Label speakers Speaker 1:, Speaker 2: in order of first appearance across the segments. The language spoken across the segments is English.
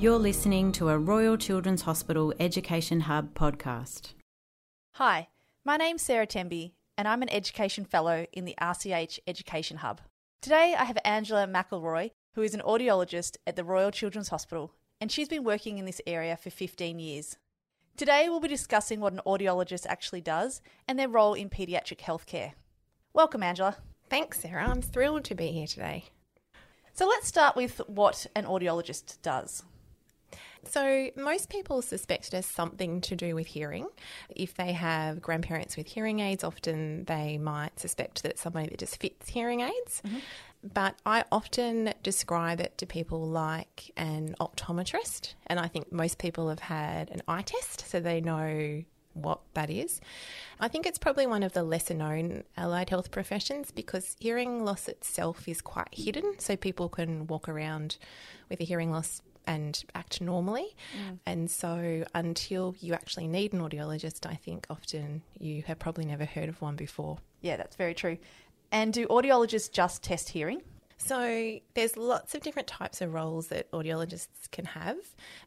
Speaker 1: You're listening to a Royal Children's Hospital Education Hub podcast.
Speaker 2: Hi, my name's Sarah Temby, and I'm an Education Fellow in the RCH Education Hub. Today I have Angela McIlroy, who is an audiologist at the Royal Children's Hospital, and she's been working in this area for 15 years. Today we'll be discussing what an audiologist actually does and their role in paediatric healthcare. Welcome, Angela.
Speaker 3: Thanks, Sarah. I'm thrilled to be here today.
Speaker 2: So let's start with what an audiologist does.
Speaker 3: So, most people suspect it has something to do with hearing. If they have grandparents with hearing aids, often they might suspect that it's somebody that just fits hearing aids. Mm-hmm. But I often describe it to people like an optometrist, and I think most people have had an eye test, so they know what that is. I think it's probably one of the lesser known allied health professions because hearing loss itself is quite hidden, so people can walk around with a hearing loss and act normally. Mm. And so, until you actually need an audiologist, I think often you have probably never heard of one before.
Speaker 2: Yeah, that's very true. And do audiologists just test hearing?
Speaker 3: So there's lots of different types of roles that audiologists can have.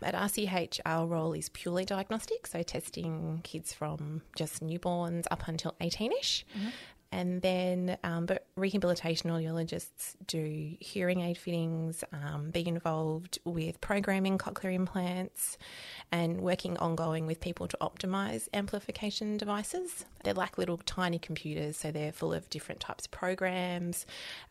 Speaker 3: At RCH, our role is purely diagnostic, so testing kids from just newborns up until 18ish. Mm-hmm. And then, um, but rehabilitation audiologists do hearing aid fittings, um, be involved with programming cochlear implants, and working ongoing with people to optimize amplification devices. They're like little tiny computers, so they're full of different types of programs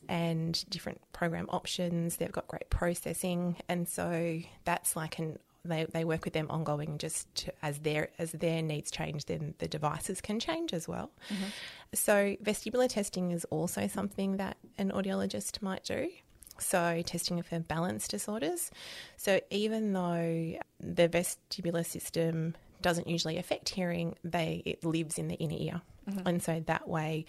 Speaker 3: and different program options. They've got great processing, and so that's like an they, they work with them ongoing just to, as their as their needs change then the devices can change as well. Mm-hmm. so vestibular testing is also something that an audiologist might do. So testing for balance disorders. So even though the vestibular system doesn't usually affect hearing they it lives in the inner ear mm-hmm. and so that way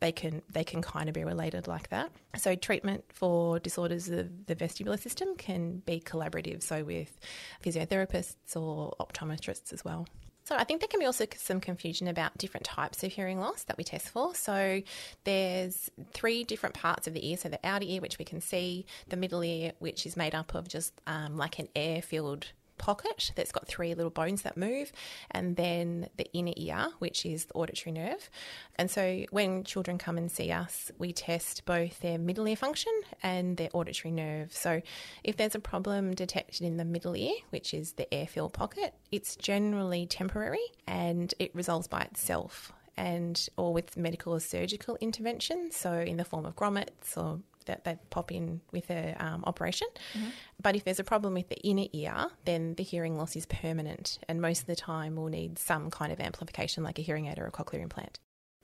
Speaker 3: they can they can kind of be related like that. So treatment for disorders of the vestibular system can be collaborative, so with physiotherapists or optometrists as well. So I think there can be also some confusion about different types of hearing loss that we test for. So there's three different parts of the ear. So the outer ear, which we can see, the middle ear, which is made up of just um, like an air-filled pocket that's got three little bones that move, and then the inner ear, which is the auditory nerve. And so when children come and see us, we test both their middle ear function and their auditory nerve. So if there's a problem detected in the middle ear, which is the air fill pocket, it's generally temporary and it resolves by itself and or with medical or surgical intervention, so in the form of grommets or that they pop in with a um, operation. Mm-hmm. But if there's a problem with the inner ear, then the hearing loss is permanent, and most of the time we'll need some kind of amplification, like a hearing aid or a cochlear implant.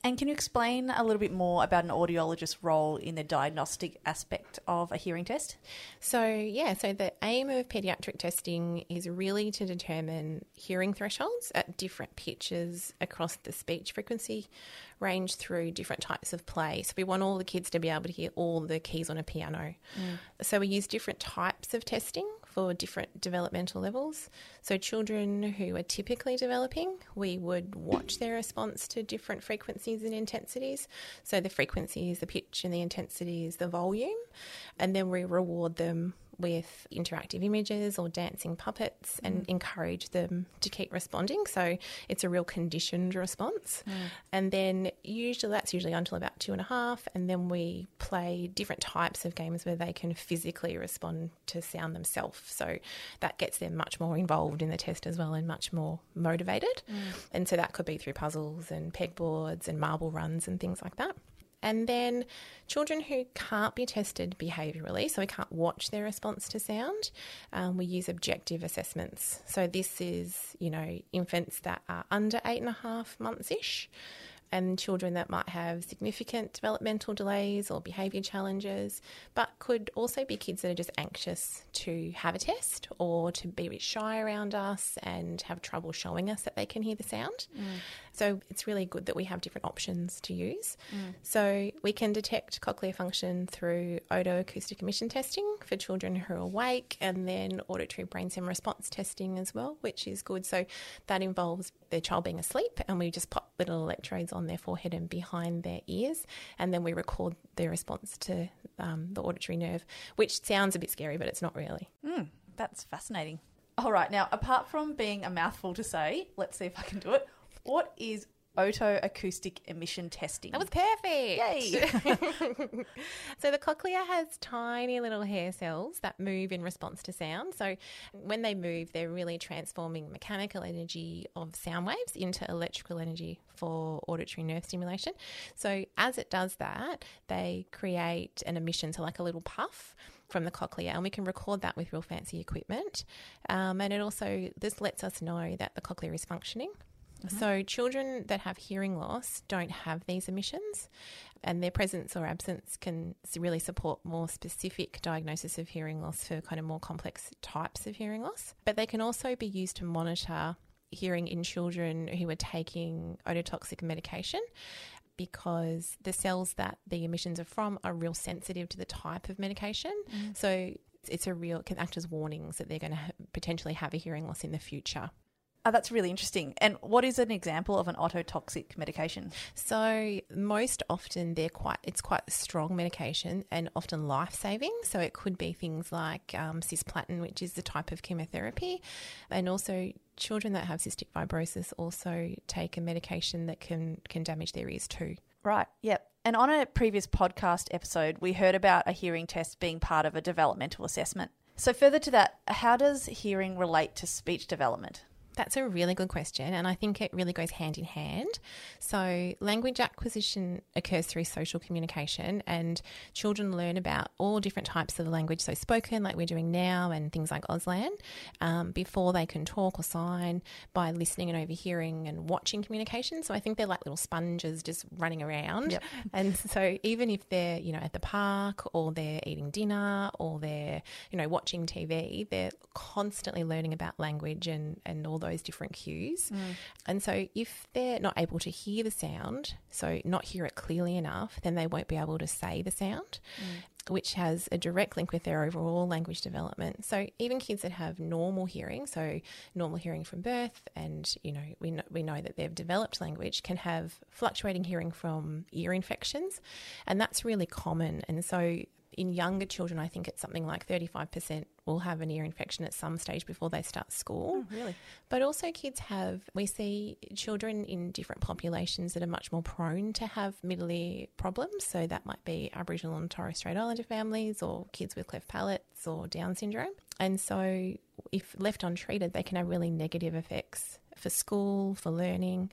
Speaker 2: And can you explain a little bit more about an audiologist's role in the diagnostic aspect of a hearing test?
Speaker 3: So, yeah, so the aim of pediatric testing is really to determine hearing thresholds at different pitches across the speech frequency range through different types of play. So, we want all the kids to be able to hear all the keys on a piano. Mm. So, we use different types of testing for different developmental levels. So, children who are typically developing, we would watch their response to different frequencies and intensities. So, the frequency is the pitch, and the intensity is the volume. And then we reward them with interactive images or dancing puppets and mm. encourage them to keep responding. So it's a real conditioned response. Mm. And then usually that's usually until about two and a half. And then we play different types of games where they can physically respond to sound themselves. So that gets them much more involved in the test as well and much more motivated. Mm. And so that could be through puzzles and pegboards and marble runs and things like that. And then children who can't be tested behaviourally, so we can't watch their response to sound, um, we use objective assessments. So this is, you know, infants that are under eight and a half months ish and children that might have significant developmental delays or behaviour challenges, but could also be kids that are just anxious to have a test or to be a bit shy around us and have trouble showing us that they can hear the sound. Mm. So it's really good that we have different options to use. Mm. So we can detect cochlear function through otoacoustic emission testing for children who are awake and then auditory brainstem response testing as well, which is good. So that involves the child being asleep and we just pop little electrodes on their forehead and behind their ears and then we record their response to um, the auditory nerve, which sounds a bit scary, but it's not really.
Speaker 2: Mm. That's fascinating. All right, now, apart from being a mouthful to say, let's see if I can do it. What is otoacoustic emission testing?
Speaker 3: That was perfect.
Speaker 2: Yay!
Speaker 3: so the cochlea has tiny little hair cells that move in response to sound. So when they move, they're really transforming mechanical energy of sound waves into electrical energy for auditory nerve stimulation. So as it does that, they create an emission, so like a little puff from the cochlea, and we can record that with real fancy equipment. Um, and it also this lets us know that the cochlea is functioning. Mm-hmm. So, children that have hearing loss don't have these emissions, and their presence or absence can really support more specific diagnosis of hearing loss for kind of more complex types of hearing loss. But they can also be used to monitor hearing in children who are taking ototoxic medication because the cells that the emissions are from are real sensitive to the type of medication. Mm. So, it's a real can act as warnings that they're going to ha- potentially have a hearing loss in the future.
Speaker 2: Oh, that's really interesting. And what is an example of an ototoxic medication?
Speaker 3: So most often they're quite it's quite a strong medication and often life saving. So it could be things like um, cisplatin, which is the type of chemotherapy, and also children that have cystic fibrosis also take a medication that can can damage their ears too.
Speaker 2: Right, yep. And on a previous podcast episode, we heard about a hearing test being part of a developmental assessment. So, further to that, how does hearing relate to speech development?
Speaker 3: That's a really good question, and I think it really goes hand in hand. So, language acquisition occurs through social communication, and children learn about all different types of language, so spoken, like we're doing now, and things like Auslan, um, before they can talk or sign by listening and overhearing and watching communication. So, I think they're like little sponges just running around.
Speaker 2: Yep.
Speaker 3: And so, even if they're, you know, at the park or they're eating dinner or they're, you know, watching TV, they're constantly learning about language and, and all those different cues. Mm. And so, if they're not able to hear the sound, so not hear it clearly enough, then they won't be able to say the sound. Mm. Which has a direct link with their overall language development. So even kids that have normal hearing, so normal hearing from birth, and you know we know, we know that they've developed language, can have fluctuating hearing from ear infections, and that's really common. And so in younger children, I think it's something like 35% will have an ear infection at some stage before they start school.
Speaker 2: Oh, really?
Speaker 3: But also, kids have, we see children in different populations that are much more prone to have middle ear problems. So that might be Aboriginal and Torres Strait Islander families or kids with cleft palates or Down syndrome. And so, if left untreated, they can have really negative effects for school, for learning,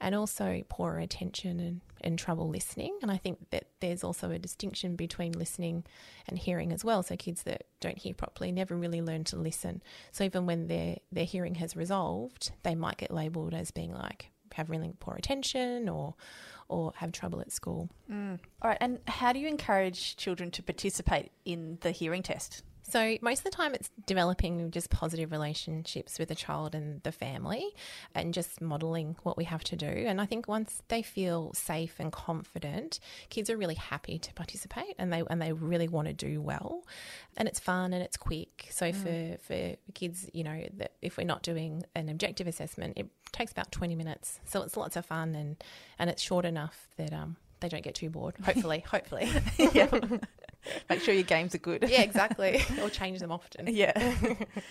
Speaker 3: and also poorer attention and, and trouble listening. And I think that there's also a distinction between listening and hearing as well. So kids that don't hear properly never really learn to listen. So even when their their hearing has resolved, they might get labelled as being like have really poor attention or or have trouble at school. Mm.
Speaker 2: All right, and how do you encourage children to participate in the hearing test?
Speaker 3: So most of the time it's developing just positive relationships with the child and the family and just modeling what we have to do. And I think once they feel safe and confident, kids are really happy to participate and they and they really want to do well. And it's fun and it's quick. So for for kids, you know, that if we're not doing an objective assessment, it takes about 20 minutes. So it's lots of fun and and it's short enough that um they don't get too bored. Hopefully, hopefully.
Speaker 2: yeah. Make sure your games are good.
Speaker 3: yeah, exactly. or change them often.
Speaker 2: Yeah.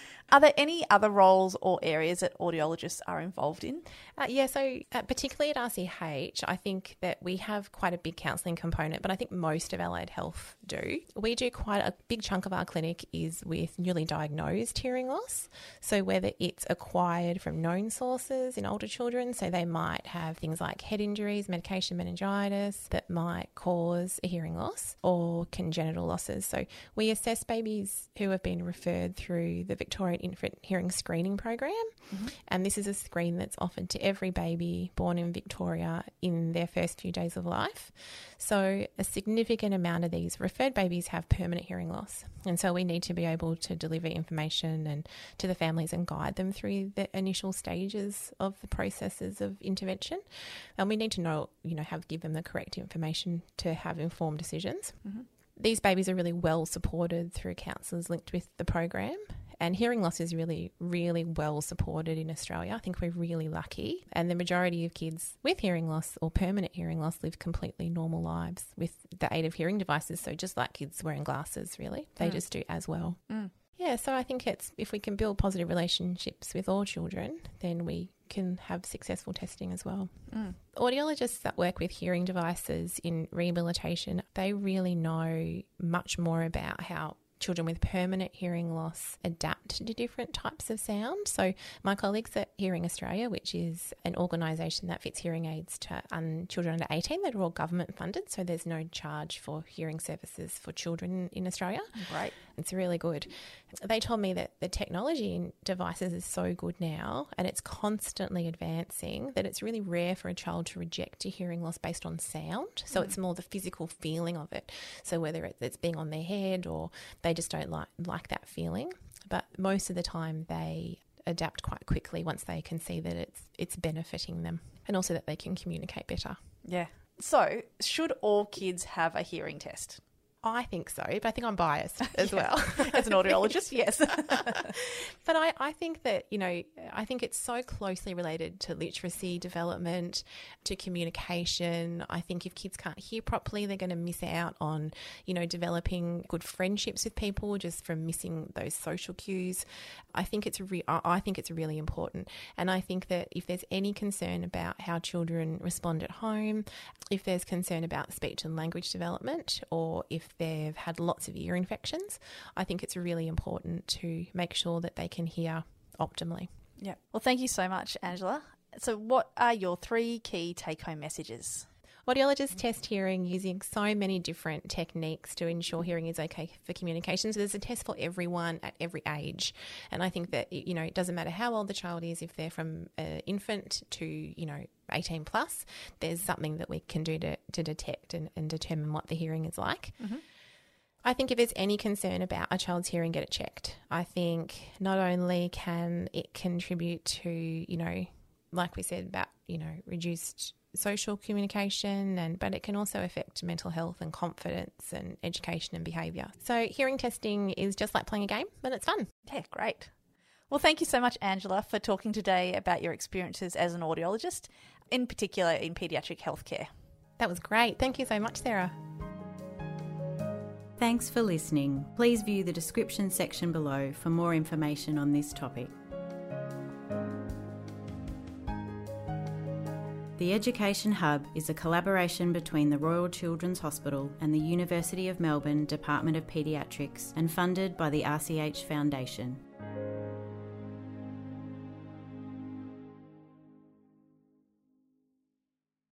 Speaker 2: are there any other roles or areas that audiologists are involved in?
Speaker 3: Uh, yeah, so uh, particularly at RCH, I think that we have quite a big counselling component, but I think most of allied health do. We do quite a big chunk of our clinic is with newly diagnosed hearing loss. So whether it's acquired from known sources in older children, so they might have things like head injuries, medication meningitis that might cause a hearing loss, or congenital losses. So we assess babies who have been referred through the Victorian Infant Hearing Screening Program. Mm-hmm. And this is a screen that's offered to every baby born in Victoria in their first few days of life. So, a significant amount of these referred babies have permanent hearing loss. And so, we need to be able to deliver information and to the families and guide them through the initial stages of the processes of intervention. And we need to know, you know, have give them the correct information to have informed decisions. Mm-hmm. These babies are really well supported through counsellors linked with the program. And hearing loss is really, really well supported in Australia. I think we're really lucky. And the majority of kids with hearing loss or permanent hearing loss live completely normal lives with the aid of hearing devices. So just like kids wearing glasses, really, they just do as well.
Speaker 2: Mm.
Speaker 3: Yeah, so I think it's if we can build positive relationships with all children, then we can have successful testing as well.
Speaker 2: Mm.
Speaker 3: Audiologists that work with hearing devices in rehabilitation, they really know much more about how children with permanent hearing loss adapt to different types of sound. So, my colleagues at Hearing Australia, which is an organisation that fits hearing aids to um, children under 18, that are all government funded. So, there's no charge for hearing services for children in Australia.
Speaker 2: Great.
Speaker 3: It's really good. They told me that the technology in devices is so good now and it's constantly advancing that it's really rare for a child to reject a hearing loss based on sound. So it's more the physical feeling of it. So whether it's being on their head or they just don't like like that feeling. But most of the time they adapt quite quickly once they can see that it's it's benefiting them and also that they can communicate better.
Speaker 2: Yeah. So, should all kids have a hearing test?
Speaker 3: I think so, but I think I'm biased as well.
Speaker 2: As an audiologist, yes.
Speaker 3: but I, I think that, you know, I think it's so closely related to literacy development, to communication. I think if kids can't hear properly, they're going to miss out on, you know, developing good friendships with people just from missing those social cues. I think it's re- I think it's really important. And I think that if there's any concern about how children respond at home, if there's concern about speech and language development, or if they've had lots of ear infections, I think it's really important to make sure that they can hear optimally.
Speaker 2: yeah. Well, thank you so much, Angela. So, what are your three key take home messages?
Speaker 3: Audiologists test hearing using so many different techniques to ensure hearing is okay for communication. So there's a test for everyone at every age. And I think that, you know, it doesn't matter how old the child is, if they're from an infant to, you know, 18 plus, there's something that we can do to, to detect and, and determine what the hearing is like. Mm-hmm. I think if there's any concern about a child's hearing, get it checked. I think not only can it contribute to, you know, like we said about, you know, reduced social communication and but it can also affect mental health and confidence and education and behavior. So hearing testing is just like playing a game, but it's fun.
Speaker 2: Yeah, great. Well, thank you so much, Angela, for talking today about your experiences as an audiologist, in particular in paediatric healthcare.
Speaker 3: That was great. Thank you so much, Sarah.
Speaker 1: Thanks for listening. Please view the description section below for more information on this topic. The Education Hub is a collaboration between the Royal Children's Hospital and the University of Melbourne Department of Paediatrics and funded by the RCH Foundation.